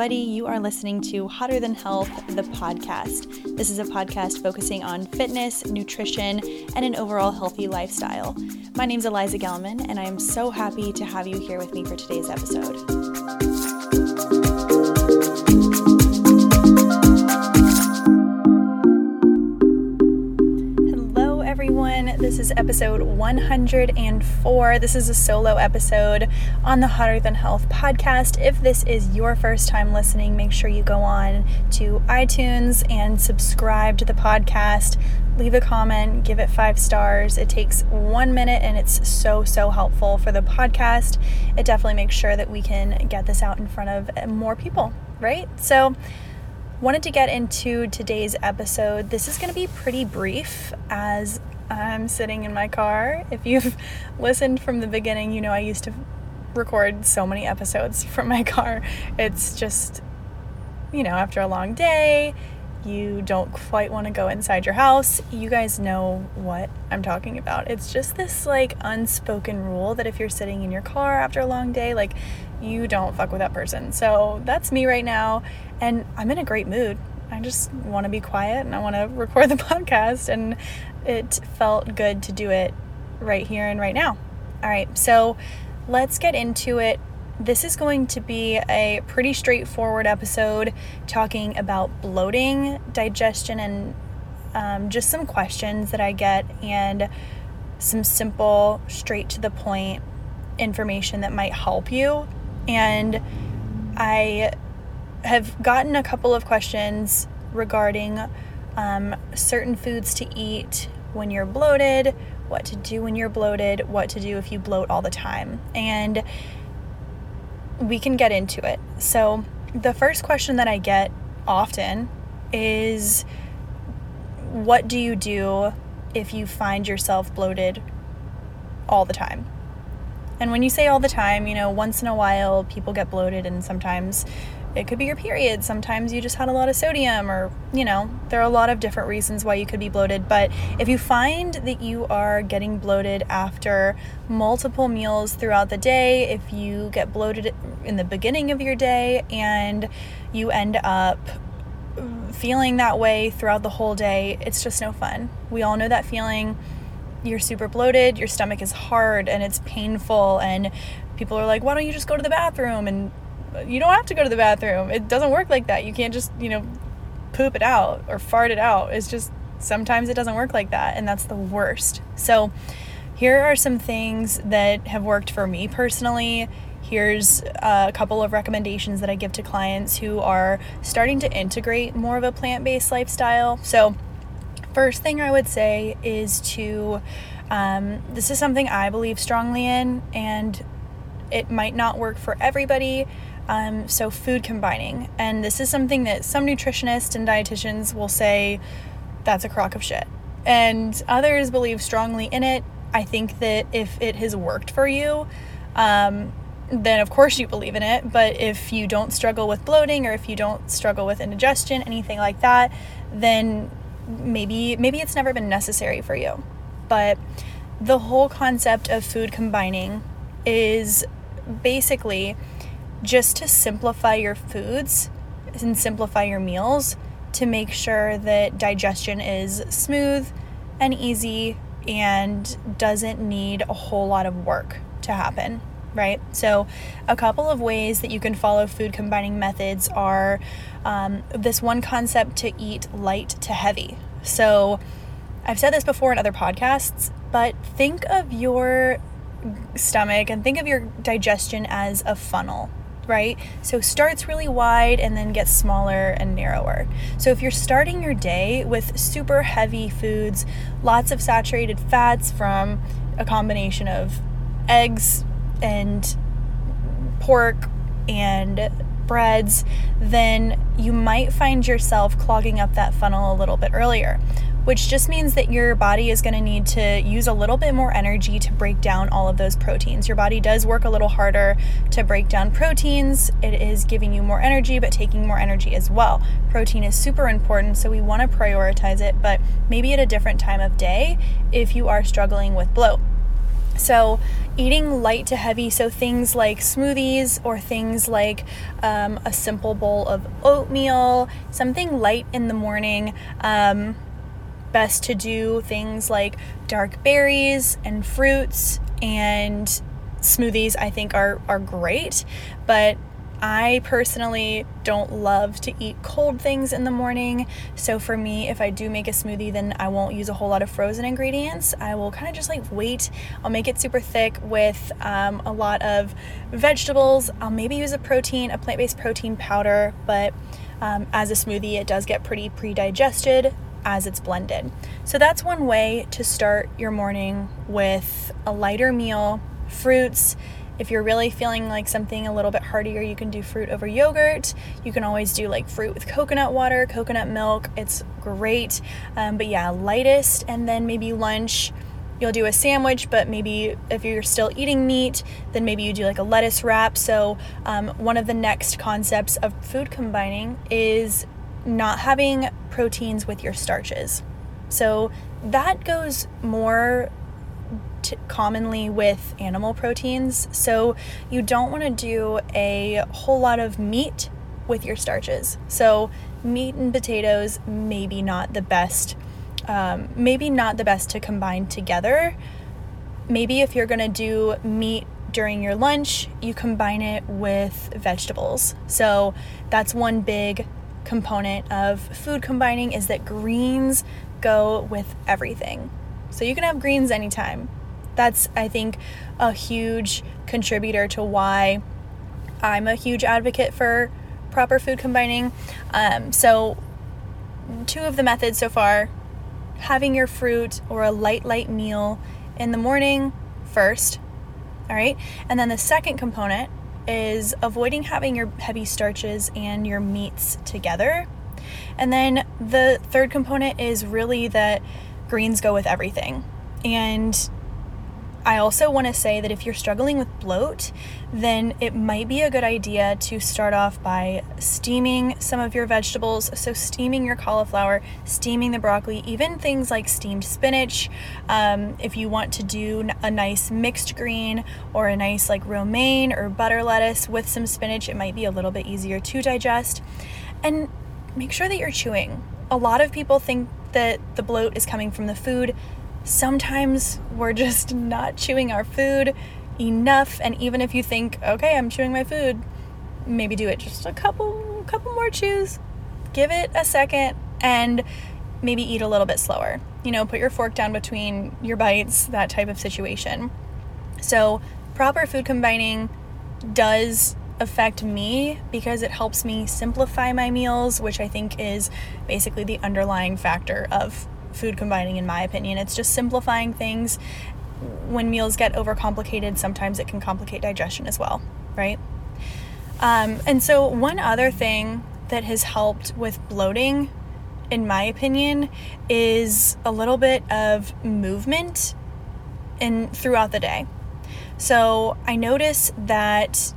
everybody. You are listening to Hotter Than Health, the podcast. This is a podcast focusing on fitness, nutrition, and an overall healthy lifestyle. My name is Eliza Gelman, and I am so happy to have you here with me for today's episode. Is episode 104. This is a solo episode on the Hotter Than Health podcast. If this is your first time listening, make sure you go on to iTunes and subscribe to the podcast. Leave a comment, give it five stars. It takes one minute and it's so, so helpful for the podcast. It definitely makes sure that we can get this out in front of more people, right? So, wanted to get into today's episode. This is going to be pretty brief as I'm sitting in my car. If you've listened from the beginning, you know I used to record so many episodes from my car. It's just, you know, after a long day, you don't quite want to go inside your house. You guys know what I'm talking about. It's just this like unspoken rule that if you're sitting in your car after a long day, like you don't fuck with that person. So that's me right now, and I'm in a great mood. I just want to be quiet and I want to record the podcast, and it felt good to do it right here and right now. All right, so let's get into it. This is going to be a pretty straightforward episode talking about bloating, digestion, and um, just some questions that I get and some simple, straight to the point information that might help you. And I have gotten a couple of questions regarding um, certain foods to eat when you're bloated, what to do when you're bloated, what to do if you bloat all the time. And we can get into it. So, the first question that I get often is what do you do if you find yourself bloated all the time? And when you say all the time, you know, once in a while people get bloated and sometimes it could be your period. Sometimes you just had a lot of sodium, or, you know, there are a lot of different reasons why you could be bloated. But if you find that you are getting bloated after multiple meals throughout the day, if you get bloated in the beginning of your day and you end up feeling that way throughout the whole day, it's just no fun. We all know that feeling. You're super bloated, your stomach is hard and it's painful, and people are like, why don't you just go to the bathroom? And you don't have to go to the bathroom. It doesn't work like that. You can't just, you know, poop it out or fart it out. It's just sometimes it doesn't work like that, and that's the worst. So, here are some things that have worked for me personally. Here's a couple of recommendations that I give to clients who are starting to integrate more of a plant based lifestyle. So, first thing I would say is to, um, this is something I believe strongly in, and it might not work for everybody. Um, so, food combining. And this is something that some nutritionists and dietitians will say that's a crock of shit. And others believe strongly in it. I think that if it has worked for you, um, then of course you believe in it. But if you don't struggle with bloating or if you don't struggle with indigestion, anything like that, then maybe maybe it's never been necessary for you. But the whole concept of food combining is basically just to simplify your foods and simplify your meals to make sure that digestion is smooth and easy and doesn't need a whole lot of work to happen, right? So, a couple of ways that you can follow food combining methods are um, this one concept to eat light to heavy. So, I've said this before in other podcasts, but think of your stomach and think of your digestion as a funnel, right? So starts really wide and then gets smaller and narrower. So if you're starting your day with super heavy foods, lots of saturated fats from a combination of eggs and pork and breads, then you might find yourself clogging up that funnel a little bit earlier which just means that your body is going to need to use a little bit more energy to break down all of those proteins. Your body does work a little harder to break down proteins. It is giving you more energy, but taking more energy as well. Protein is super important, so we want to prioritize it, but maybe at a different time of day if you are struggling with bloat. So, eating light to heavy, so things like smoothies or things like um, a simple bowl of oatmeal, something light in the morning. Um, best to do things like dark berries and fruits and smoothies I think are are great, but I personally don't love to eat cold things in the morning. So for me, if I do make a smoothie, then I won't use a whole lot of frozen ingredients. I will kind of just like wait. I'll make it super thick with um, a lot of vegetables. I'll maybe use a protein, a plant based protein powder, but um, as a smoothie, it does get pretty pre digested as it's blended. So that's one way to start your morning with a lighter meal, fruits if you're really feeling like something a little bit heartier, you can do fruit over yogurt. You can always do like fruit with coconut water, coconut milk. It's great. Um, but yeah, lightest, and then maybe lunch. You'll do a sandwich, but maybe if you're still eating meat, then maybe you do like a lettuce wrap. So, um, one of the next concepts of food combining is not having proteins with your starches. So, that goes more commonly with animal proteins. So you don't want to do a whole lot of meat with your starches. So meat and potatoes maybe not the best. Um, maybe not the best to combine together. Maybe if you're going to do meat during your lunch, you combine it with vegetables. So that's one big component of food combining is that greens go with everything. So you can have greens anytime that's I think a huge contributor to why I'm a huge advocate for proper food combining. Um, so two of the methods so far having your fruit or a light light meal in the morning first all right and then the second component is avoiding having your heavy starches and your meats together. And then the third component is really that greens go with everything. And I also want to say that if you're struggling with bloat, then it might be a good idea to start off by steaming some of your vegetables. So, steaming your cauliflower, steaming the broccoli, even things like steamed spinach. Um, if you want to do a nice mixed green or a nice like romaine or butter lettuce with some spinach, it might be a little bit easier to digest. And make sure that you're chewing. A lot of people think that the bloat is coming from the food sometimes we're just not chewing our food enough and even if you think okay i'm chewing my food maybe do it just a couple couple more chews give it a second and maybe eat a little bit slower. You know put your fork down between your bites that type of situation. So proper food combining does affect me because it helps me simplify my meals which i think is basically the underlying factor of food combining, in my opinion. It's just simplifying things. When meals get overcomplicated, sometimes it can complicate digestion as well, right? Um, and so, one other thing that has helped with bloating, in my opinion, is a little bit of movement in throughout the day. So I notice that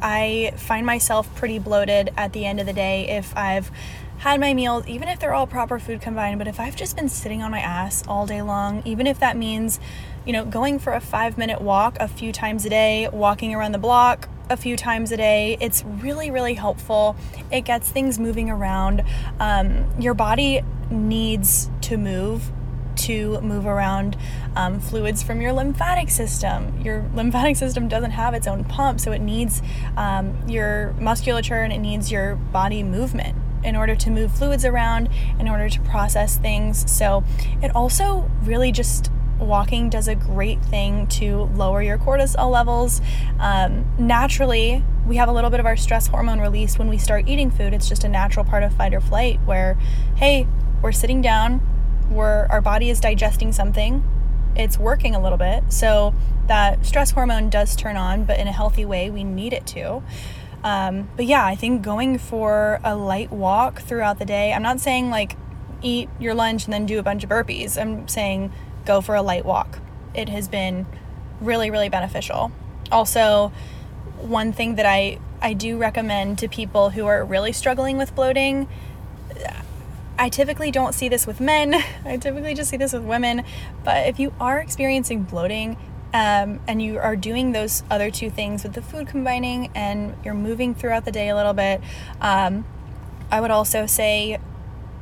I find myself pretty bloated at the end of the day if I've had my meals, even if they're all proper food combined, but if I've just been sitting on my ass all day long, even if that means, you know, going for a five minute walk a few times a day, walking around the block a few times a day, it's really, really helpful. It gets things moving around. Um, your body needs to move to move around um, fluids from your lymphatic system. Your lymphatic system doesn't have its own pump, so it needs um, your musculature and it needs your body movement in order to move fluids around, in order to process things. So it also really just walking does a great thing to lower your cortisol levels. Um, naturally, we have a little bit of our stress hormone released when we start eating food. It's just a natural part of fight or flight where, hey, we're sitting down, we're, our body is digesting something, it's working a little bit. So that stress hormone does turn on, but in a healthy way, we need it to. Um, but yeah, I think going for a light walk throughout the day, I'm not saying like eat your lunch and then do a bunch of burpees. I'm saying go for a light walk. It has been really, really beneficial. Also, one thing that I, I do recommend to people who are really struggling with bloating, I typically don't see this with men, I typically just see this with women, but if you are experiencing bloating, um, and you are doing those other two things with the food combining and you're moving throughout the day a little bit, um, I would also say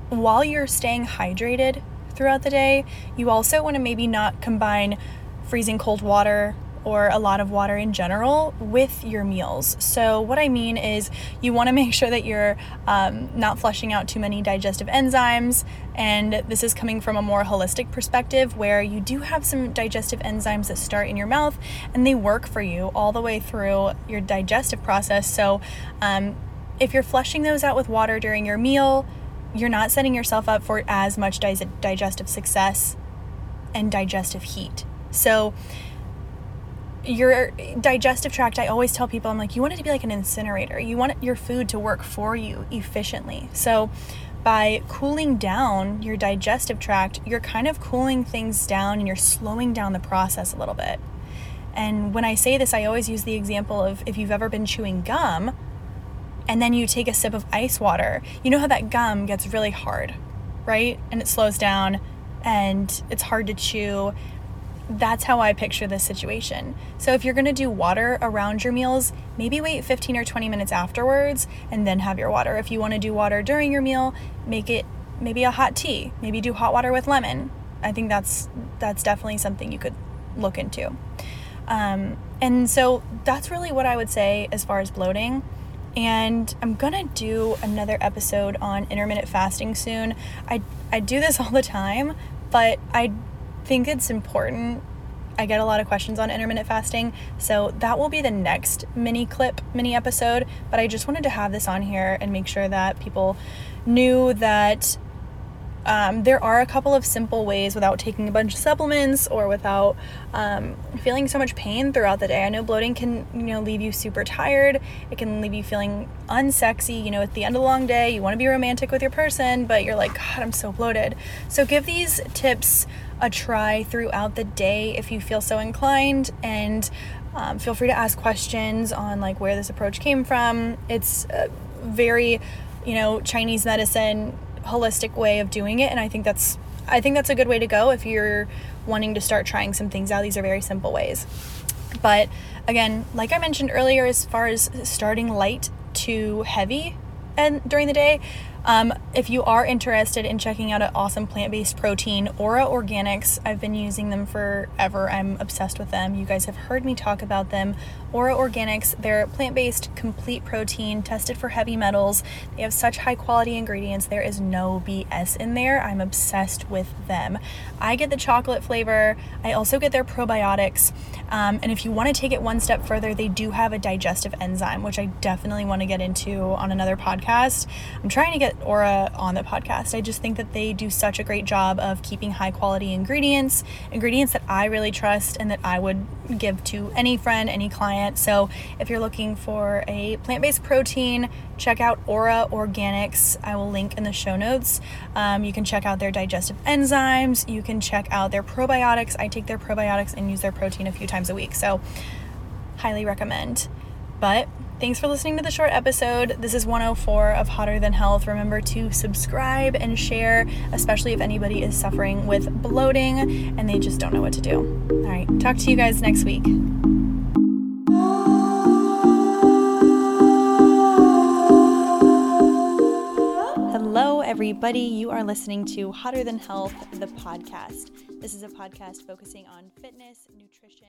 while you're staying hydrated throughout the day, you also want to maybe not combine freezing cold water or a lot of water in general with your meals. So, what I mean is, you want to make sure that you're um, not flushing out too many digestive enzymes. And this is coming from a more holistic perspective where you do have some digestive enzymes that start in your mouth and they work for you all the way through your digestive process. So, um, if you're flushing those out with water during your meal, you're not setting yourself up for as much di- digestive success and digestive heat. So, your digestive tract, I always tell people, I'm like, you want it to be like an incinerator. You want your food to work for you efficiently. So, by cooling down your digestive tract, you're kind of cooling things down and you're slowing down the process a little bit. And when I say this, I always use the example of if you've ever been chewing gum and then you take a sip of ice water, you know how that gum gets really hard, right? And it slows down and it's hard to chew that's how I picture this situation. So if you're going to do water around your meals, maybe wait 15 or 20 minutes afterwards and then have your water. If you want to do water during your meal, make it maybe a hot tea. Maybe do hot water with lemon. I think that's that's definitely something you could look into. Um, and so that's really what I would say as far as bloating. And I'm gonna do another episode on intermittent fasting soon. I I do this all the time, but I think it's important. I get a lot of questions on intermittent fasting, so that will be the next mini clip, mini episode. But I just wanted to have this on here and make sure that people knew that um, there are a couple of simple ways without taking a bunch of supplements or without um, feeling so much pain throughout the day. I know bloating can, you know, leave you super tired. It can leave you feeling unsexy. You know, at the end of a long day, you want to be romantic with your person, but you're like, God, I'm so bloated. So give these tips a try throughout the day if you feel so inclined, and um, feel free to ask questions on like where this approach came from. It's very, you know, Chinese medicine holistic way of doing it and I think that's I think that's a good way to go if you're wanting to start trying some things out. These are very simple ways. But again, like I mentioned earlier as far as starting light to heavy and during the day, um, if you are interested in checking out an awesome plant based protein, Ora Organics, I've been using them forever. I'm obsessed with them. You guys have heard me talk about them. Ora Organics, they're plant based, complete protein, tested for heavy metals. They have such high quality ingredients. There is no BS in there. I'm obsessed with them. I get the chocolate flavor, I also get their probiotics. Um, and if you want to take it one step further, they do have a digestive enzyme, which I definitely want to get into on another podcast. I'm trying to get Ora on the podcast. I just think that they do such a great job of keeping high quality ingredients, ingredients that I really trust and that I would give to any friend, any client. So if you're looking for a plant based protein, check out Ora Organics. I will link in the show notes. Um, you can check out their digestive enzymes. You can check out their probiotics. I take their probiotics and use their protein a few times a week. So, highly recommend. But thanks for listening to the short episode. This is 104 of Hotter Than Health. Remember to subscribe and share, especially if anybody is suffering with bloating and they just don't know what to do. All right, talk to you guys next week. Hello, everybody. You are listening to Hotter Than Health, the podcast. This is a podcast focusing on fitness, nutrition,